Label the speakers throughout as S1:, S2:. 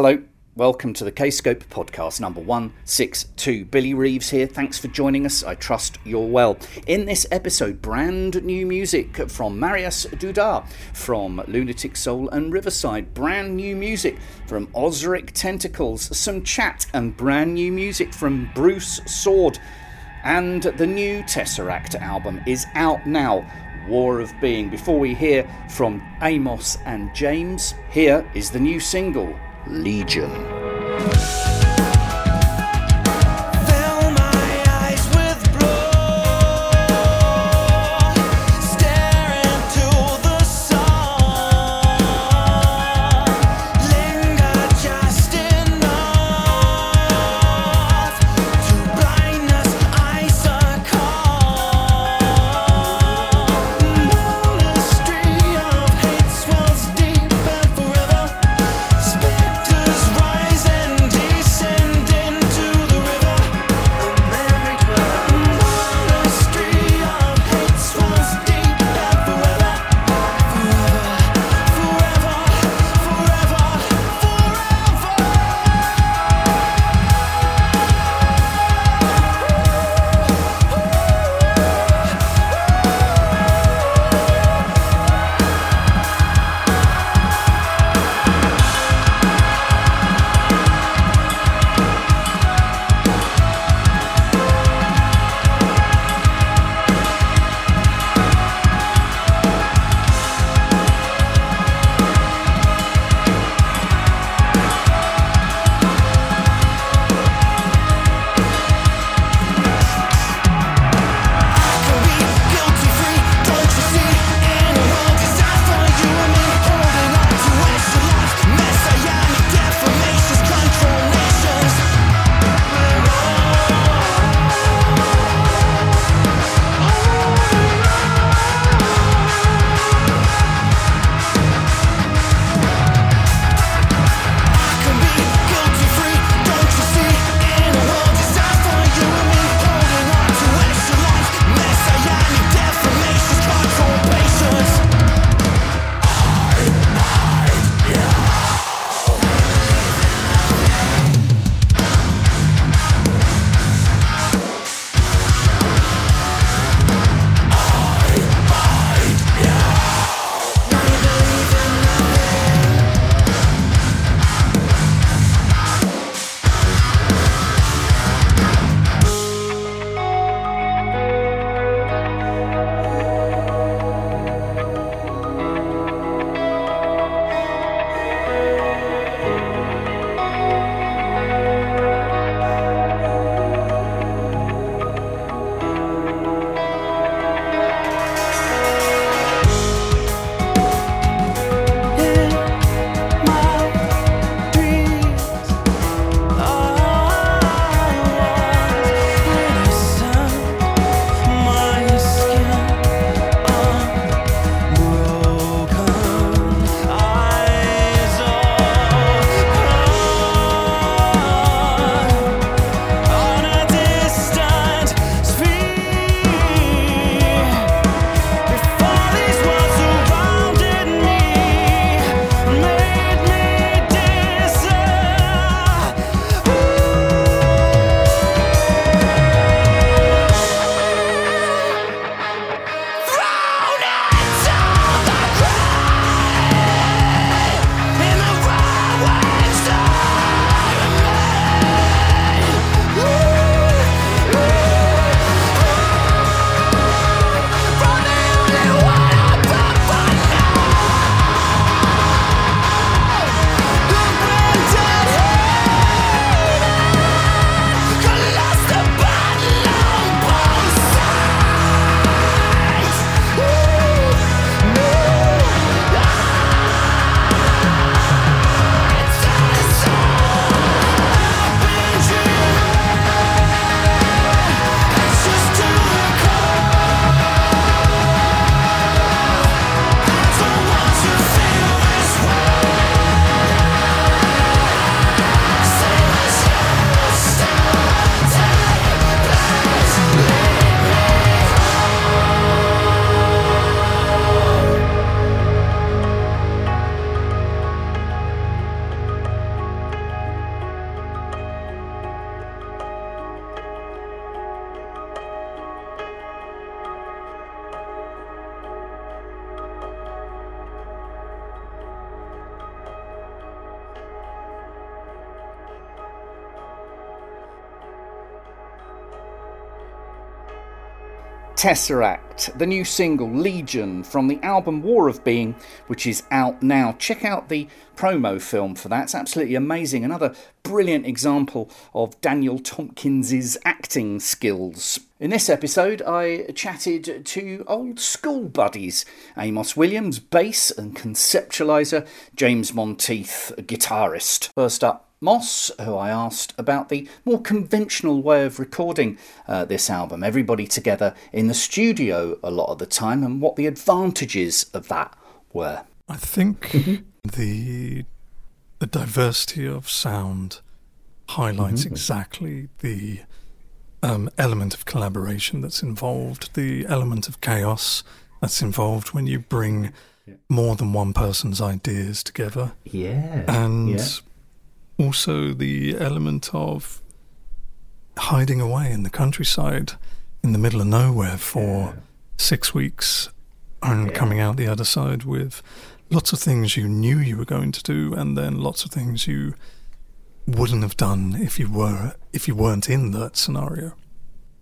S1: Hello, welcome to the Kscope podcast number 162. Billy Reeves here. Thanks for joining us. I trust you're well. In this episode, brand new music from Mariusz Duda from Lunatic Soul and Riverside. Brand new music from Ozric Tentacles. Some chat and brand new music from Bruce Soord. And the new Tesseract album is out now. War of Being. Before we hear from Amos and James, here is the new single, Legion. Tesseract, the new single Legion from the album War of Being, which is out now. Check out the promo film for that. It's absolutely amazing. Another brilliant example of Daniel Tompkins's acting skills. In this episode, I chatted to old school buddies Amos Williams, bass and conceptualizer, James Monteith, guitarist. First up, Moss, who I asked about the more conventional way of recording uh, this album, everybody together in the studio a lot of the time, and what the advantages of that were.
S2: I think the the diversity of sound highlights exactly the um, element of collaboration that's involved, the element of chaos that's involved when you bring more than one person's ideas together,
S1: Yeah.
S2: and also the element of hiding away in the countryside in the middle of nowhere for six weeks and
S1: Yeah.
S2: coming out the other side with lots of things you knew you were going to do and then lots of things you wouldn't have done if you were if you weren't in that scenario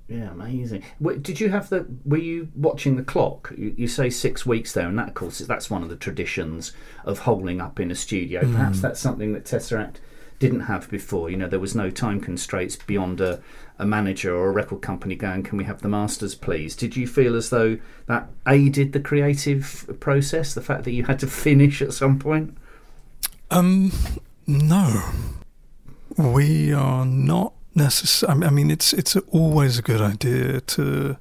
S1: Yeah, amazing. Did you have the? Were you watching the clock? You, you say six weeks there, and that, of course, that's one of the traditions of holding up in a studio. Perhaps mm. that's something that Tesseract didn't have before. You know, there was no time constraints beyond a, a manager or a record company going, "Can we have the masters, please?" Did you feel as though that aided the creative process? The fact that you had to finish at some point.
S2: Um, no, we are not necessarily. I mean, it's it's always a good idea to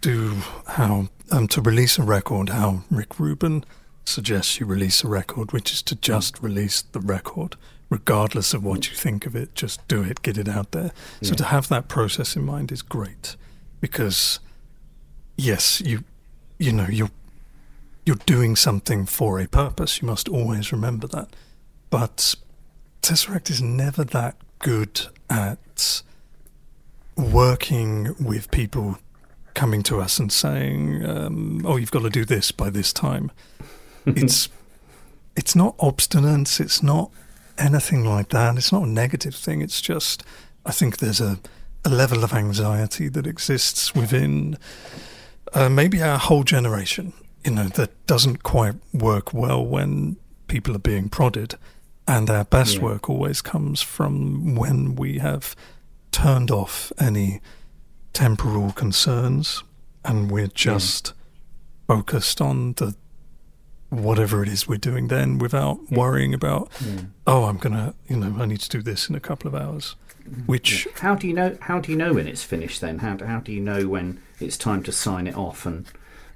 S2: do how um to release a record how Rick Rubin suggests you release a record, which is to just release the record, regardless of what you think of it. Just do it, get it out there. So
S1: Yeah.
S2: to have that process in mind is great, because yes, you you know you're you're doing something for a purpose. You must always remember that. But Tesseract is never that good at working with people coming to us and saying, um, "Oh, you've got to do this by this time." it's it's not obstinance. It's not anything like that. It's not a negative thing. It's just I think there's a a level of anxiety that exists within uh, maybe our whole generation, you know, that doesn't quite work well when people are being prodded. And our best
S1: Yeah.
S2: work always comes from when we have turned off any temporal concerns and we're just focused on the whatever it is we're doing then without worrying about mm. oh i'm gonna you know i need to do this in a couple of hours mm. which
S1: How do you know? How do you know when it's finished? Then how how do you know when it's time to sign it off and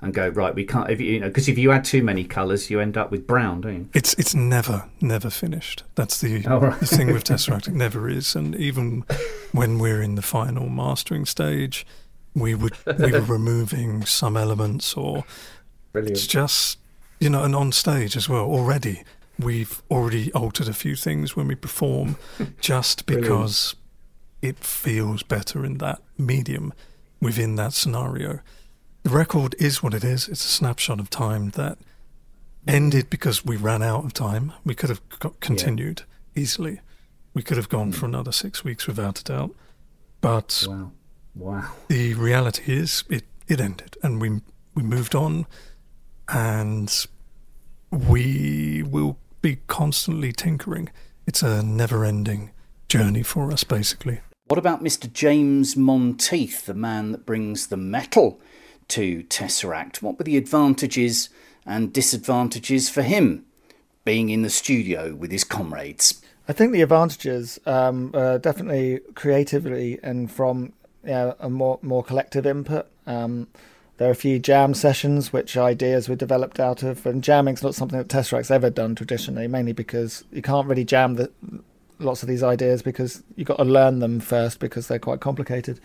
S1: and go right? We can't if you, you know because if you add too many colours, you end up with brown, don't you?
S2: It's it's never never finished. That's the
S1: Oh, right.
S2: the thing with Tesseract. It never is. And even when we're in the final mastering stage, we would we were removing some elements, or it's just you know, and on stage as well. Already, we've already altered a few things when we perform, just because it feels better in that medium within that scenario. The record is what it is. It's a snapshot of time that ended because we ran out of time. We could have got continued easily. We could have gone hmm. for another six weeks without a doubt. But
S1: Wow, wow.
S2: the reality is it, it ended and we we moved on and we will be constantly tinkering. It's a never ending journey for us basically.
S1: What about Mr. James Monteith, the man that brings the metal to Tesseract? What were the advantages and disadvantages for him being in the studio with his comrades?
S3: I think the advantages um, are definitely creatively and from yeah, a more more collective input. Um, there are a few jam sessions which ideas were developed out of, and jamming's not something that Tesseract's ever done traditionally, mainly because you can't really jam the, lots of these ideas because you've got to learn them first because they're quite complicated.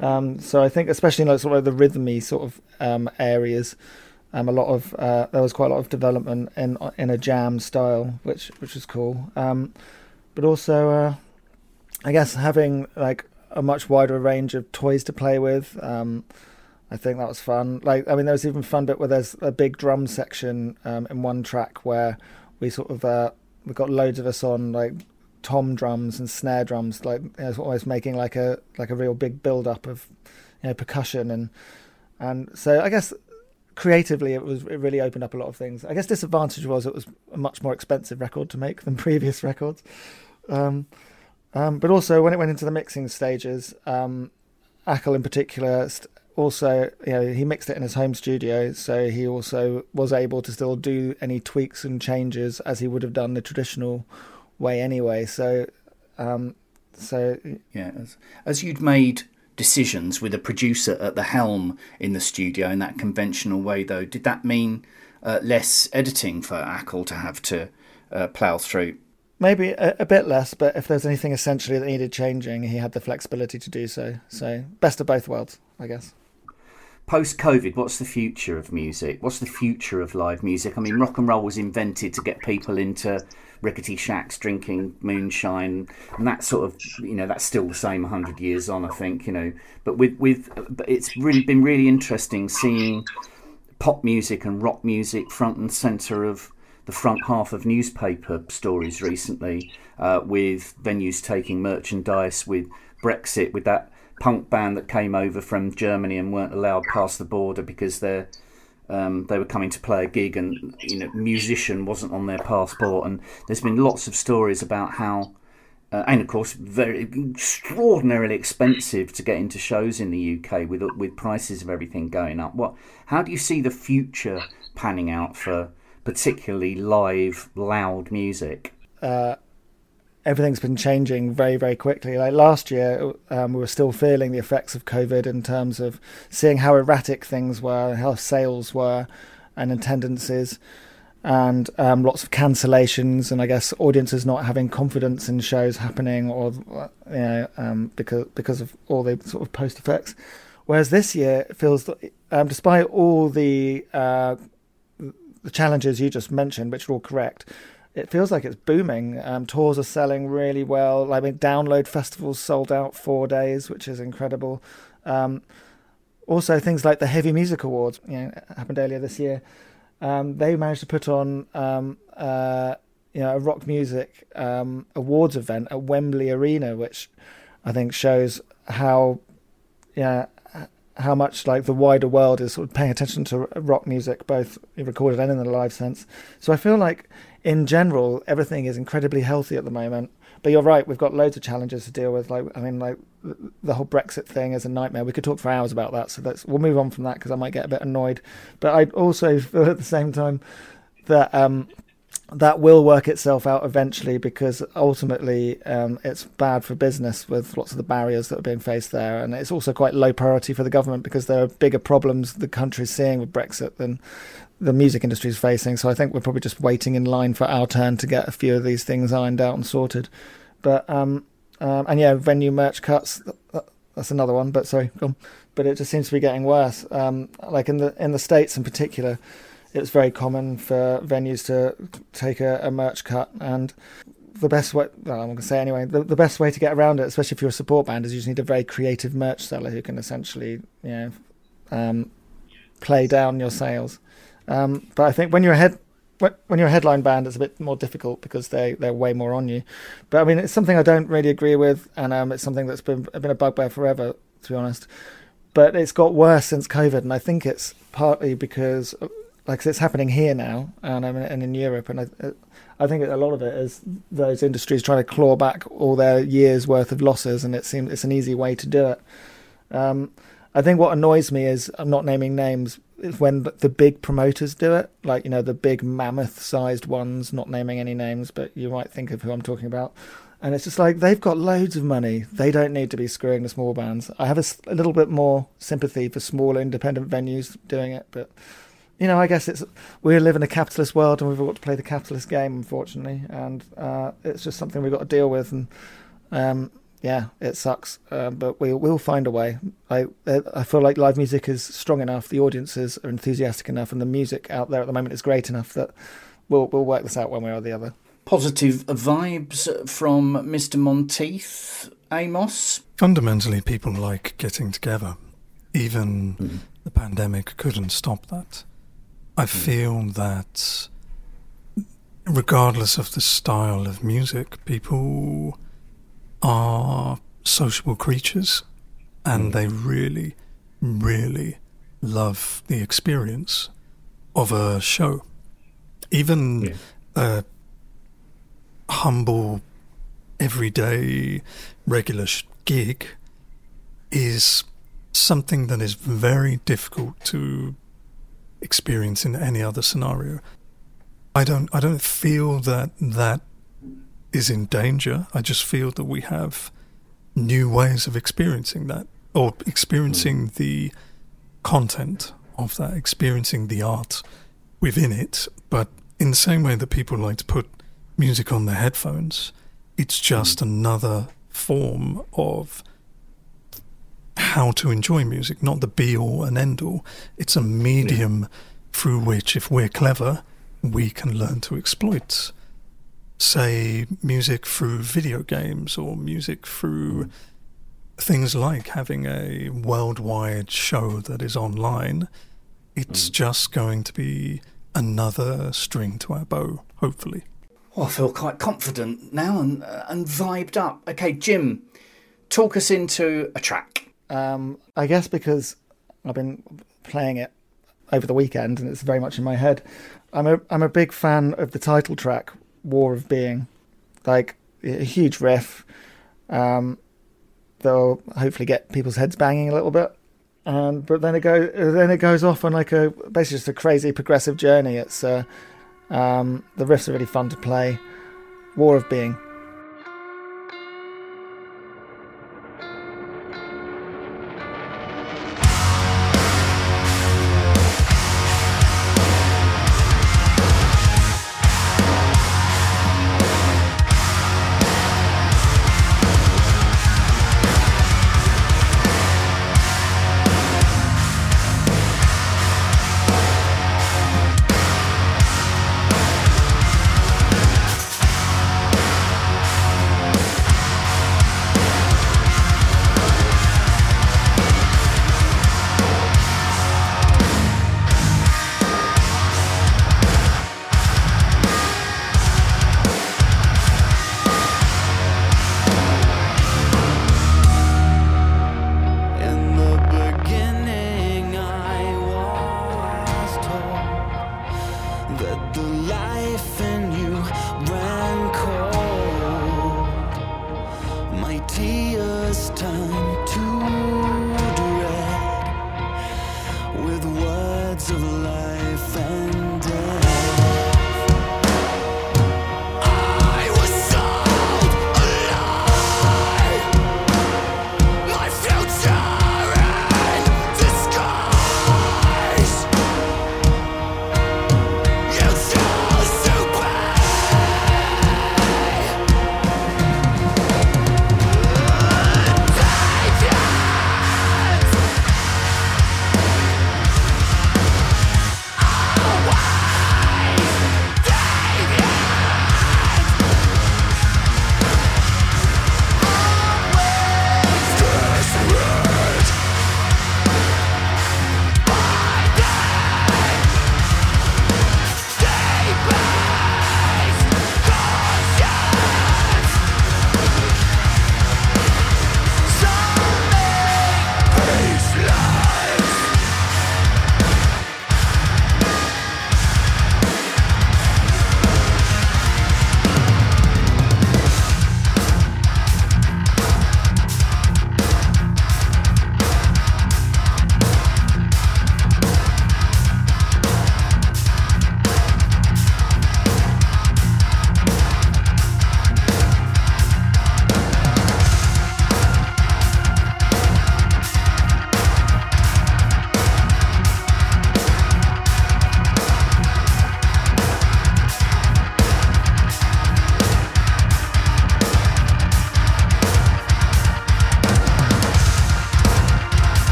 S3: Um, so I think, especially in like sort of the rhythmy sort of um, areas, um, a lot of uh, there was quite a lot of development in in a jam style, which which was cool. Um, but also, uh, I guess having like a much wider range of toys to play with. Um, I think that was fun. Like, I mean, there was even fun bit where there's a big drum section um, in one track where we sort of uh, we got loads of us on like tom drums and snare drums, like you know, almost making like a like a real big build up of you know, percussion and and so I guess creatively it was it really opened up a lot of things. I guess disadvantage was it was a much more expensive record to make than previous records. Um, um, but also when it went into the mixing stages, um, Acle in particular also you know he mixed it in his home studio, so he also was able to still do any tweaks and changes as he would have done the traditional way anyway. So um, so
S1: Yeah, as, as you'd made decisions with a producer at the helm in the studio in that conventional way, though, did that mean uh, less editing for Acle to have to uh, plough through?
S3: Maybe a, a bit less, but if there's anything essentially that needed changing, he had the flexibility to do so. So best of both worlds, I guess.
S1: Post COVID, what's the future of music? What's the future of live music? I mean, rock and roll was invented to get people into rickety shacks drinking moonshine, and that sort of, you know, that's still the same 100 years on, I think, you know. But with, with but it's really been really interesting seeing pop music and rock music front and centre of the front half of newspaper stories recently, uh, with venues taking merchandise, with Brexit, with that punk band that came over from Germany and weren't allowed past the border because they're um, they were coming to play a gig and you know musician wasn't on their passport. And there's been lots of stories about how uh, and of course very extraordinarily expensive to get into shows in the UK with with prices of everything going up. What how do you see the future panning out for particularly live loud music?
S3: Uh, everything's been changing very, very quickly. Like last year, um, we were still feeling the effects of COVID in terms of seeing how erratic things were, how sales were, and attendances, and um, lots of cancellations, and I guess audiences not having confidence in shows happening, or you know, um, because because of all the sort of post effects. Whereas this year, it feels that, um, despite all the uh, the challenges you just mentioned, which are all correct, it feels like it's booming. Um, tours are selling really well. I mean, download festivals sold out four days, which is incredible. Um, also, things like the Heavy Music Awards, you know, happened earlier this year. Um, they managed to put on, um, uh, you know, a rock music um, awards event at Wembley Arena, which I think shows how, yeah, how much like the wider world is sort of paying attention to rock music, both recorded and in the live sense. So I feel like, in general, everything is incredibly healthy at the moment. But you're right, we've got loads of challenges to deal with. Like, I mean, like the whole Brexit thing is a nightmare. We could talk for hours about that. So let's we'll move on from that because I might get a bit annoyed. But I also feel at the same time that um, that will work itself out eventually because ultimately um, it's bad for business with lots of the barriers that are being faced there, and it's also quite low priority for the government because there are bigger problems the country's seeing with Brexit than the music industry is facing. So I think we're probably just waiting in line for our turn to get a few of these things ironed out and sorted. But um, um, and yeah, venue merch cuts. That's another one. But sorry. But it just seems to be getting worse. Um, like in the in the states in particular, it's very common for venues to take a, a merch cut and the best way well, I'm going to say anyway the, the best way to get around it especially if you're a support band is you just need a very creative merch seller who can essentially you know um, play down your sales. Um, but I think when you're a head when, when you're a headline band it's a bit more difficult because they they're way more on you. But I mean it's something I don't really agree with and um, it's something that's been been a bugbear forever to be honest. But it's got worse since COVID, and I think it's partly because, like, it's happening here now, and and in Europe, and I, I think a lot of it is those industries trying to claw back all their years' worth of losses, and it seems it's an easy way to do it. Um, I think what annoys me is I'm not naming names. Is when the big promoters do it, like you know the big mammoth-sized ones. Not naming any names, but you might think of who I'm talking about. And it's just like they've got loads of money. They don't need to be screwing the small bands. I have a little bit more sympathy for smaller independent venues doing it, but you know, I guess it's we live in a capitalist world and we've got to play the capitalist game, unfortunately, and uh, it's just something we've got to deal with. And um, yeah, it sucks, uh, but we we'll find a way. I I feel like live music is strong enough, the audiences are enthusiastic enough, and the music out there at the moment is great enough that we'll we'll work this out one way or the other.
S1: Positive vibes from Mr. Monteith, Amos.
S2: Fundamentally, people like getting together. Even the pandemic couldn't stop that. I hmm. feel that, regardless of the style of music, people are sociable creatures and hmm. they really really love the experience of a show. Even
S4: Yeah.
S2: a humble, everyday, regular sh- gig is something that is very difficult to experience in any other scenario. I don't I don't feel that that is in danger. I just feel that we have new ways of experiencing that or experiencing the content of that, experiencing the art within it. But in the same way that people like to put music on their headphones, it's just hmm. another form of how to enjoy music, not the be all and end all. It's a medium through which, if we're clever, we can learn to exploit. Say, music through video games or music through things like having a worldwide show that is online. It's just going to be another string to our bow, hopefully.
S1: Well, I feel quite confident now and uh, and vibed up. Okay, Jim, talk us into a track.
S5: Um, I guess because I've been playing it over the weekend and it's very much in my head. I'm a I'm a big fan of the title track, War of Being, like a huge riff. Um, that'll hopefully get people's heads banging a little bit. And but then it go then it goes off on like a basically just a crazy progressive journey. It's uh, um, the riffs are really fun to play. War of Being.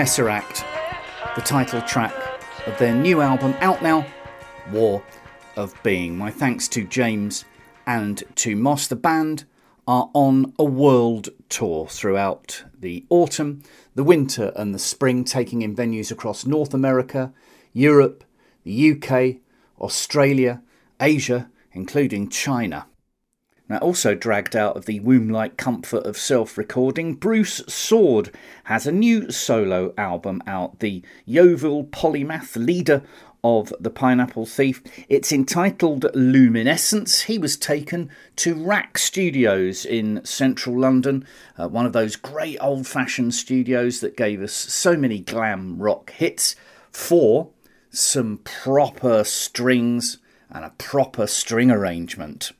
S1: Tesseract, the title track of their new album out now, War of Being. My thanks to James and to Moss. The band are on a world tour throughout the autumn, the winter, and the spring, taking in venues across North America, Europe, the UK, Australia, Asia, including China. Now, also dragged out of the womb like comfort of self recording, Bruce Soord has a new solo album out, the Yeovil Polymath leader of the Pineapple Thief. It's entitled Luminescence. He was taken to RAK Studios in central London, uh, one of those great old fashioned studios that gave us so many glam rock hits, for some proper strings and a proper string arrangement.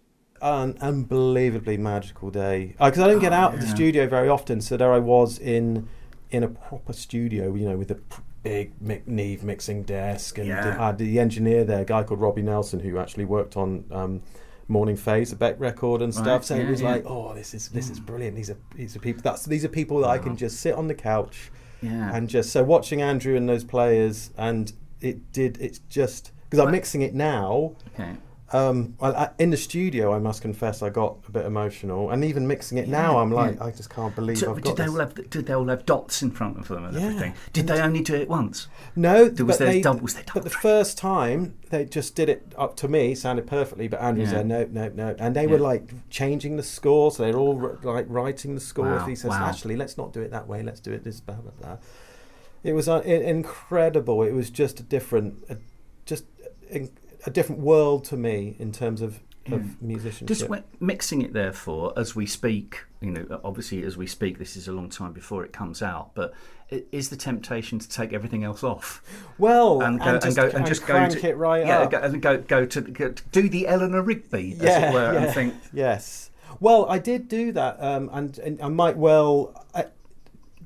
S6: An unbelievably magical day because I don't get out of the studio very often. So there I was in in a proper studio, you know, with a pr- big Mick Neve mixing desk, and
S1: Yeah.
S6: I had the engineer there, a guy called Robbie Nelson, who actually worked on. Um, Morning Phase, the Beck record and stuff.
S1: Right,
S6: So
S1: yeah,
S6: it was
S1: yeah.
S6: like, oh, this is this is brilliant. These are these are people. That's these are people that I can just sit on the couch
S1: Yeah.
S6: and just so watching Andrew and those players, and it did. It's just because I'm mixing it now.
S1: okay.
S6: Um, I, I, in the studio, I must confess, I got a bit emotional, and even mixing it now, I'm like,
S1: yeah.
S6: I just can't believe
S1: So
S6: I've
S1: did
S6: got
S1: they
S6: this.
S1: all have did they all have dots in front of them and
S6: Yeah.
S1: everything? Did they only do it once?
S6: No,
S1: There was there double- was there
S6: but the
S1: track?
S6: first time they just did it up to me, sounded perfectly, but Andrew
S1: Yeah.
S6: said no, no, no, and they were like changing the score, so they're all like writing the score.
S1: Wow,
S6: He says,
S1: wow.
S6: actually, let's not do it that way. Let's do it this blah blah blah. It was uh, incredible. It was just a different, a, just in, a different world to me in terms of, of musicianship.
S1: Just mixing it therefore as we speak, you know, obviously as we speak, this is a long time before it comes out, but i- is the temptation to take everything else off
S6: well,
S1: and go and,
S6: just,
S1: go and just go
S6: crank
S1: to,
S6: it right
S1: yeah,
S6: up.
S1: and go go to, go to do the Eleanor Rigby as
S6: yeah,
S1: it were,
S6: yeah,
S1: and think
S6: yes. Well, I did do that, um, and, and I might well uh,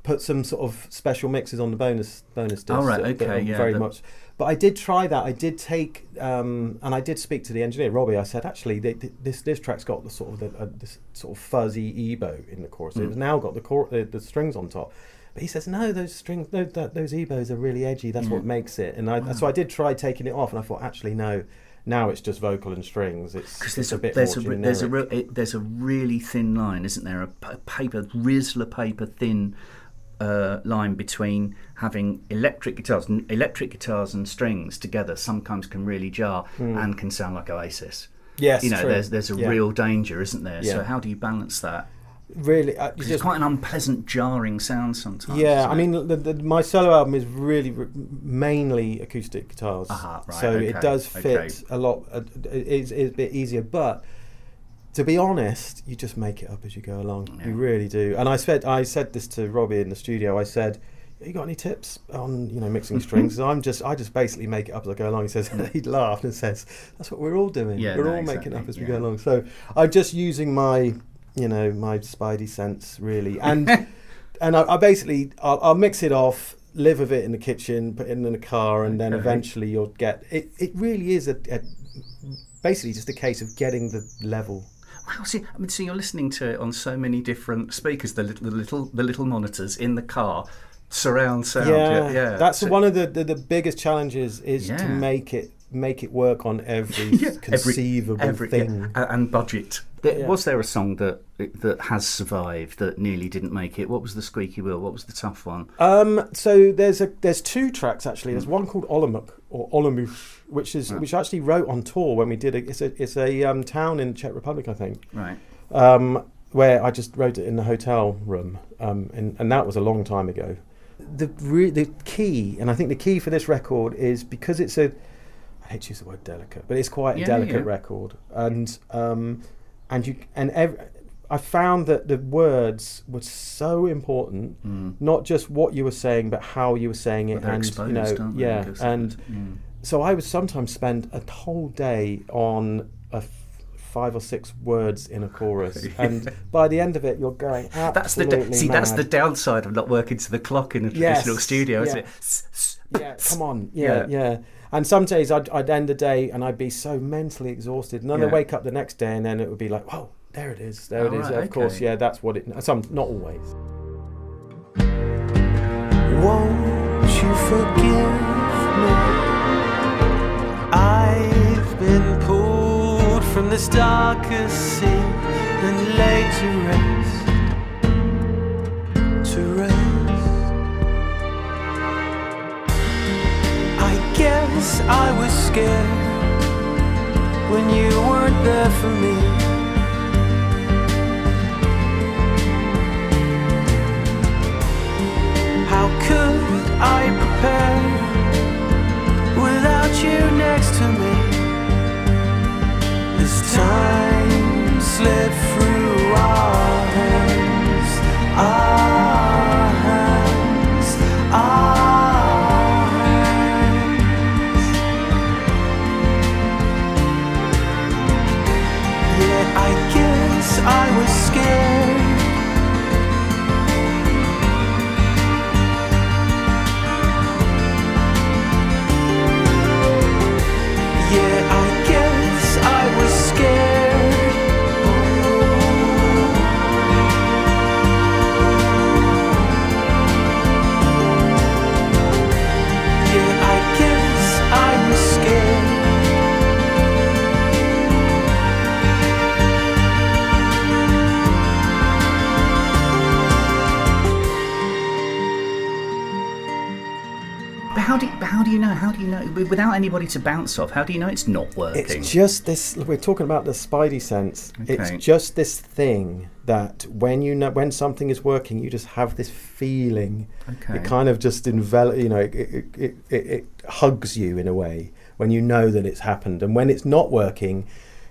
S6: put some sort of special mixes on the bonus bonus disc.
S1: Oh, right, okay, yeah,
S6: very
S1: the-
S6: much. But I did try that. I did take, um, and I did speak to the engineer Robbie. I said, actually, they, this this track's got the sort of the, uh, this sort of fuzzy EBow in the chorus.
S1: Mm.
S6: It's now got the, cor- the the strings on top. But he says, no, those strings, no, that, those EBows are really edgy. That's what makes it. And I, so I did try taking it off, and I thought, actually, no. Now it's just vocal and strings. It's,
S1: because there's a,
S6: bit
S1: there's a re- there's a real it, there's a really thin line, isn't there? A paper Rizla paper thin uh, line between having electric guitars, n- electric guitars and strings together. Sometimes can really jar and can sound like Oasis.
S6: Yes,
S1: you know,
S6: true.
S1: there's there's a
S6: Yeah.
S1: real danger, isn't there? So how do you balance that?
S6: really uh,
S1: 'Cause it's quite an unpleasant, jarring sound sometimes.
S6: yeah i mean the, the, my solo album is really r- mainly acoustic guitars
S1: Aha, right,
S6: so
S1: okay,
S6: it does fit
S1: okay.
S6: a lot uh, it's, it's a bit easier but to be honest you just make it up as you go along.
S1: Yeah.
S6: you really do. And i said i said this to robbie in the studio. I said you got any tips on you know mixing strings? I'm just i just basically make it up as i go along. He says he laughed and says that's what we're all doing.
S1: Yeah,
S6: we're
S1: no,
S6: all making up
S1: exactly,
S6: as we
S1: yeah.
S6: go along. So i'm just using my you know my spidey sense really. And and I, I basically I'll, I'll mix it off live with it in the kitchen put it in the car and then eventually you'll get it it really is a, a basically just a case of getting the level
S1: Wow, see, I mean, so you're listening to it on so many different speakers, the little, the little, the little monitors in the car, surround sound.
S6: yeah,
S1: yeah.
S6: that's
S1: So-
S6: one of the, the the biggest challenges is
S1: Yeah.
S6: to make it make it work on every
S1: Yeah,
S6: conceivable
S1: every-
S6: thing
S1: yeah, and budget. There,
S6: Yeah.
S1: Was there a song that that has survived that nearly didn't make it? What was the squeaky wheel? What was the tough one?
S6: Um, so there's a there's two tracks actually. There's one called Olomouc or Olomouc, which is which I actually wrote on tour when we did it. It's a it's a um, town in Czech Republic, I think,
S1: Right.
S6: um, where I just wrote it in the hotel room, um, and and that was a long time ago. The re- the key, and I think the key for this record is because it's a I hate to use the word delicate, but it's quite
S1: Yeah,
S6: a delicate
S1: yeah.
S6: record, and um, and you and ev- I found that the words were so important, not just what you were saying, but how you were saying it, and
S1: exposed,
S6: you know,
S1: aren't
S6: yeah,
S1: because
S6: and?
S1: Mm.
S6: so I would sometimes spend a whole day on a f- five or six words in a chorus, and by the end of it, you're going
S1: That's the
S6: absolutely
S1: da- see. That's the downside of not working to the clock in a
S6: Yes,
S1: traditional studio, isn't it? S- s-
S6: yeah, come on, yeah,
S1: Yeah.
S6: yeah. And some days I'd, I'd end the day and I'd be so mentally exhausted, and then
S1: Yeah.
S6: I'd wake up the next day and then it would be like, whoa, there it is, there
S1: Oh,
S6: it is.
S1: right,
S6: of course, yeah, that's what it. Some, not always.
S7: Won't
S5: forgive me. I've been pulled from this darkest sea and laid to rest. I was scared when you weren't there for me. How could I prepare without you next to me? As time slipped through our hands, our
S1: without anybody to bounce off? How do you know it's not working?
S6: It's just this. We're talking about the spidey sense.
S1: Okay.
S6: It's just this thing that when you know when something is working, you just have this feeling.
S1: Okay.
S6: It kind of just envelop. You know, it it, it, it it hugs you in a way when you know that it's happened, and when it's not working,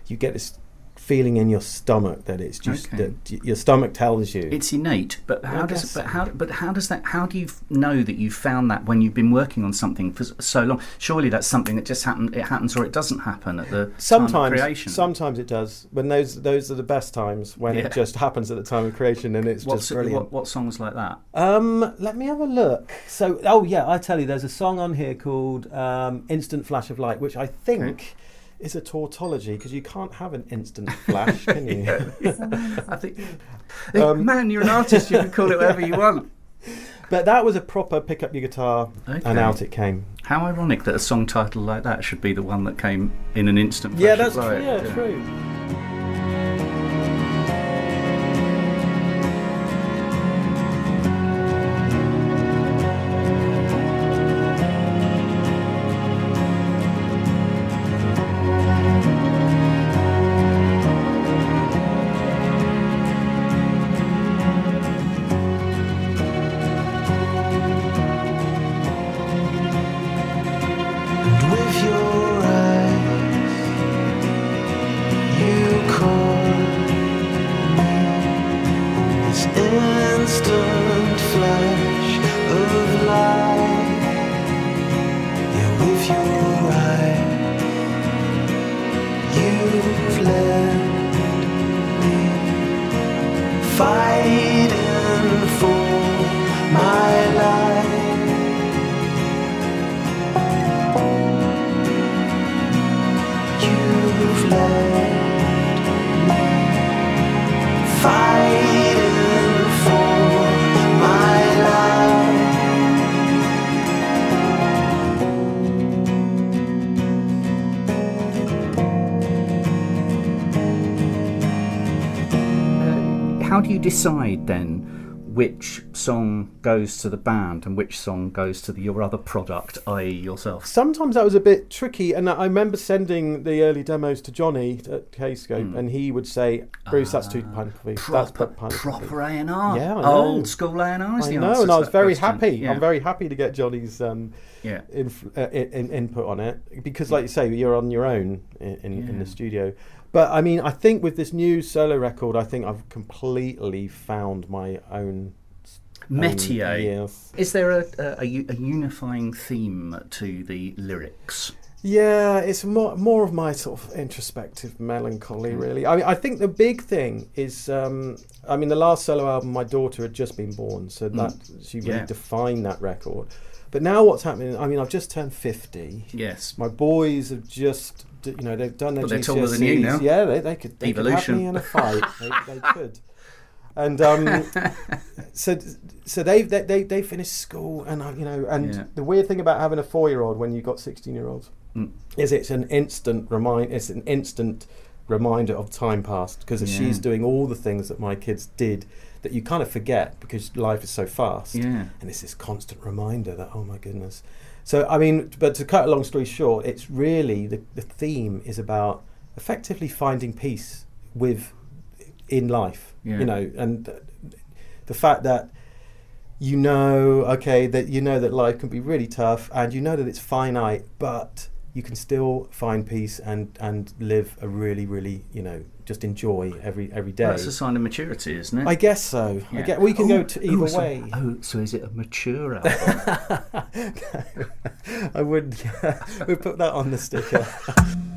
S6: you get this feeling in your stomach that it's just
S1: Okay.
S6: that your stomach tells you.
S1: It's innate, but how
S6: I
S1: does
S6: guess
S1: but how but how does that how do you know that you found that when you've been working on something for so long? Surely that's something that just happened. It happens or it doesn't happen at the time of
S6: Sometimes,
S1: creation.
S6: sometimes it does. When those those are the best times when
S1: Yeah.
S6: it just happens at the time of creation, and it's
S1: What's
S6: just brilliant.
S1: what, what songs like that?
S6: Um, let me have a look. So, oh yeah, I tell you, there's a song on here called um, "Instant Flash of Light," which I think is a tautology because you can't have an instant flash, can you?
S1: I think,
S6: Um,
S1: man, you're an artist. You can call it whatever you want.
S6: But that was a proper pick up your guitar
S1: Okay.
S6: and out it came.
S1: How ironic that a song title like that should be the one that came in an instant.
S6: yeah, that's true.
S1: light.
S6: Yeah, true.
S1: Decide then which song goes to the band and which song goes to the, your other product, i.e., yourself?
S6: Sometimes that was a bit tricky, and I remember sending the early demos to Johnny at Kscope, and he would say, "Bruce, that's too pineapple. That's
S1: Hmm. Proper,
S6: pineapple."
S1: proper A and R.
S6: Yeah,
S1: old school A and R. is
S6: I
S1: the
S6: know, and I was very
S1: question.
S6: happy.
S1: Yeah.
S6: I'm very happy to get Johnny's um,
S1: yeah.
S6: inf- uh, in, input on it because, like you say, you're on your own in, in, in the studio. But I mean, I think with this new solo record, I think I've completely found my own s- own-
S1: Métier.
S6: yes.
S1: Is there a a unifying theme to the lyrics?
S6: Yeah, it's more more of my sort of introspective melancholy, really. I mean, I think the big thing is, um, I mean, the last solo album, my daughter had just been born, so that she really
S1: Mm. Yeah.
S6: defined that record. But now, what's happening? I mean, I've just turned fifty.
S1: Yes.
S6: My boys have just, you know, they've done their
S1: But they're
S6: GCSEs.
S1: taller than you now.
S6: Yeah, they, they could, they could have
S1: Evolution.
S6: me in a fight. they, they could.
S5: And um, so so they they they, finished school, and I, you know, and
S1: Yeah.
S5: the weird thing about having a four year old when you've got sixteen year olds
S1: Mm.
S5: is it's an instant remind. It's an instant reminder of time past because
S1: Yeah.
S5: she's doing all the things that my kids did that you kind of forget because life is so fast
S1: Yeah.
S5: and it's this constant reminder that oh my goodness so i mean but to cut a long story short it's really the, the theme is about effectively finding peace with in life
S1: Yeah.
S5: you know and uh, the fact that you know okay that you know that life can be really tough and you know that it's finite but you can still find peace and and live a really really you know just enjoy every every day
S1: That's a sign of maturity, isn't it?
S5: I guess so. I
S1: Yeah.
S5: get we can
S1: Oh,
S5: go to either
S1: oh, so-
S5: way.
S1: Oh, so is it a mature album?
S5: I would Yeah, we put that on the sticker.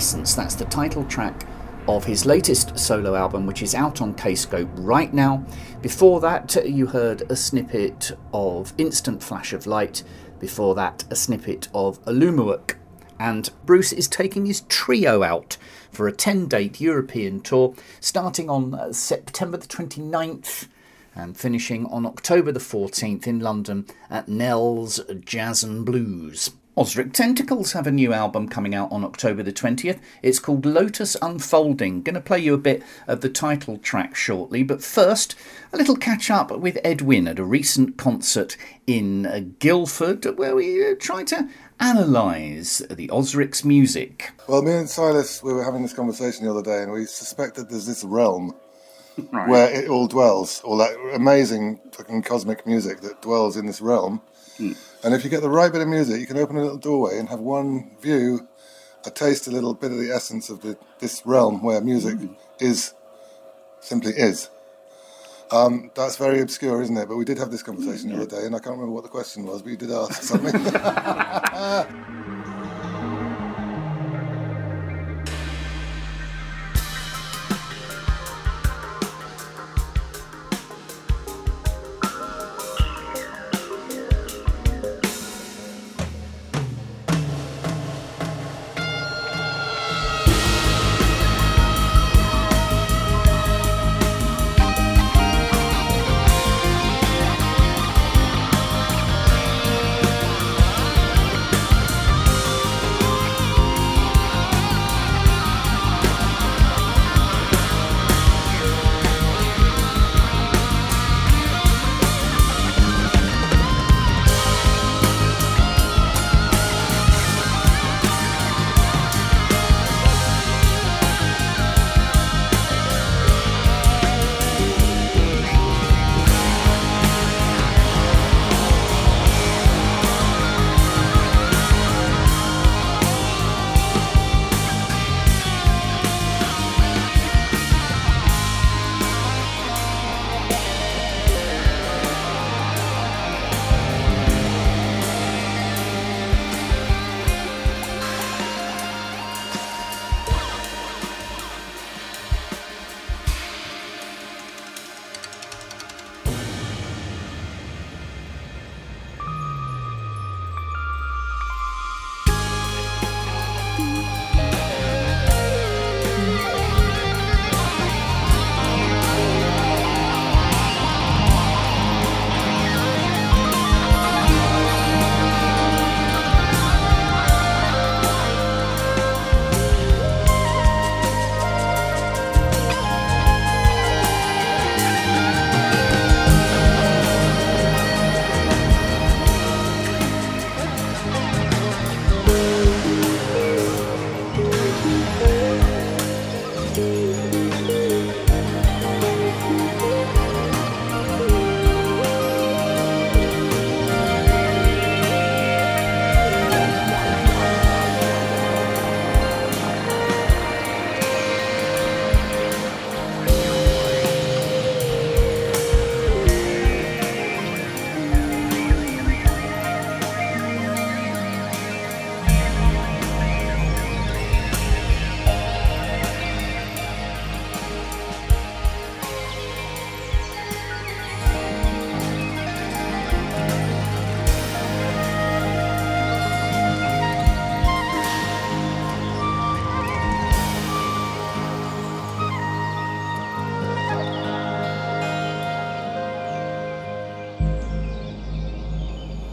S1: Luminescence. That's the title track of his latest solo album, which is out on Kscope right now. Before that, you heard a snippet of Instant Flash of Light. Before that, a snippet of Olomouc. And Bruce is taking his trio out for a 10 date European tour starting on uh, September the 29th and finishing on October the 14th in London at Nell's Jazz and Blues. Ozric Tentacles have a new album coming out on October the 20th. It's called Lotus Unfolding. Going to play you a bit of the title track shortly, but first, a little catch up with Ed Wynne at a recent concert in uh, Guildford where we uh, tried to analyse the Ozric's music.
S8: Well, me and Silas, we were having this conversation the other day, and we suspect that there's this realm where it all dwells, all that amazing fucking cosmic music that dwells in this realm. And if you get the right bit of music, you can open a little doorway and have one view, a taste, a little bit of the essence of the, this realm where music is simply is. Um, that's very obscure, isn't it? But we did have this conversation the other day, and I can't remember what the question was, but you did ask something.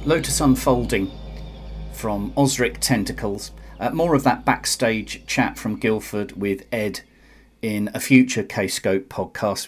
S1: Lotus Unfolding from Ozric Tentacles. Uh, more of that backstage chat from Guildford with Ed in a future Kscope podcast.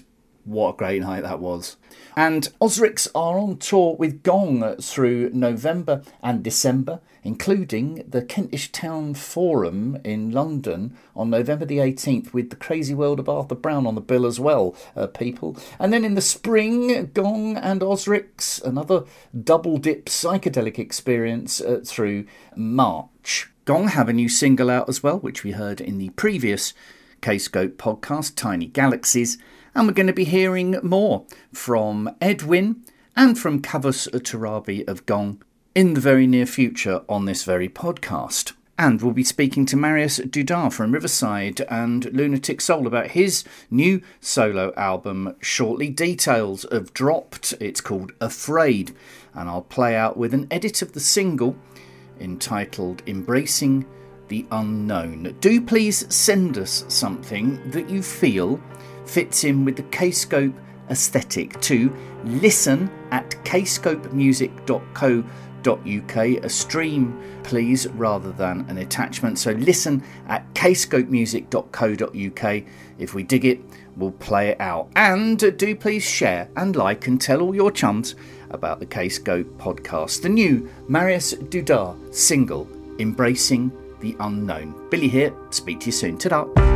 S1: What a great night that was. And Ozrics are on tour with Gong through November and December, including the Kentish Town Forum in London on November the 18th with the Crazy World of Arthur Brown on the bill as well, uh, people. And then in the spring, Gong and Ozrics, another double dip psychedelic experience uh, through March. Gong have a new single out as well, which we heard in the previous Kscope podcast, Tiny Galaxies. And we're going to be hearing more from Ed Wynne and from Kavus Torabi of Gong in the very near future on this very podcast. And we'll be speaking to Mariusz Duda from Riverside and Lunatic Soul about his new solo album shortly. Details have dropped. It's called Afraid. And I'll play out with an edit of the single entitled Embracing the Unknown. Do please send us something that you feel fits in with the Kscope aesthetic to listen at kscopemusic.co.uk a stream, please, rather than an attachment. So listen at kscopemusic.co.uk. If we dig it, we'll play it out. And do please share and like and tell all your chums about the Kscope podcast, the new Mariusz Duda single, Embracing the Unknown. Billy here, speak to you soon. Ta-da!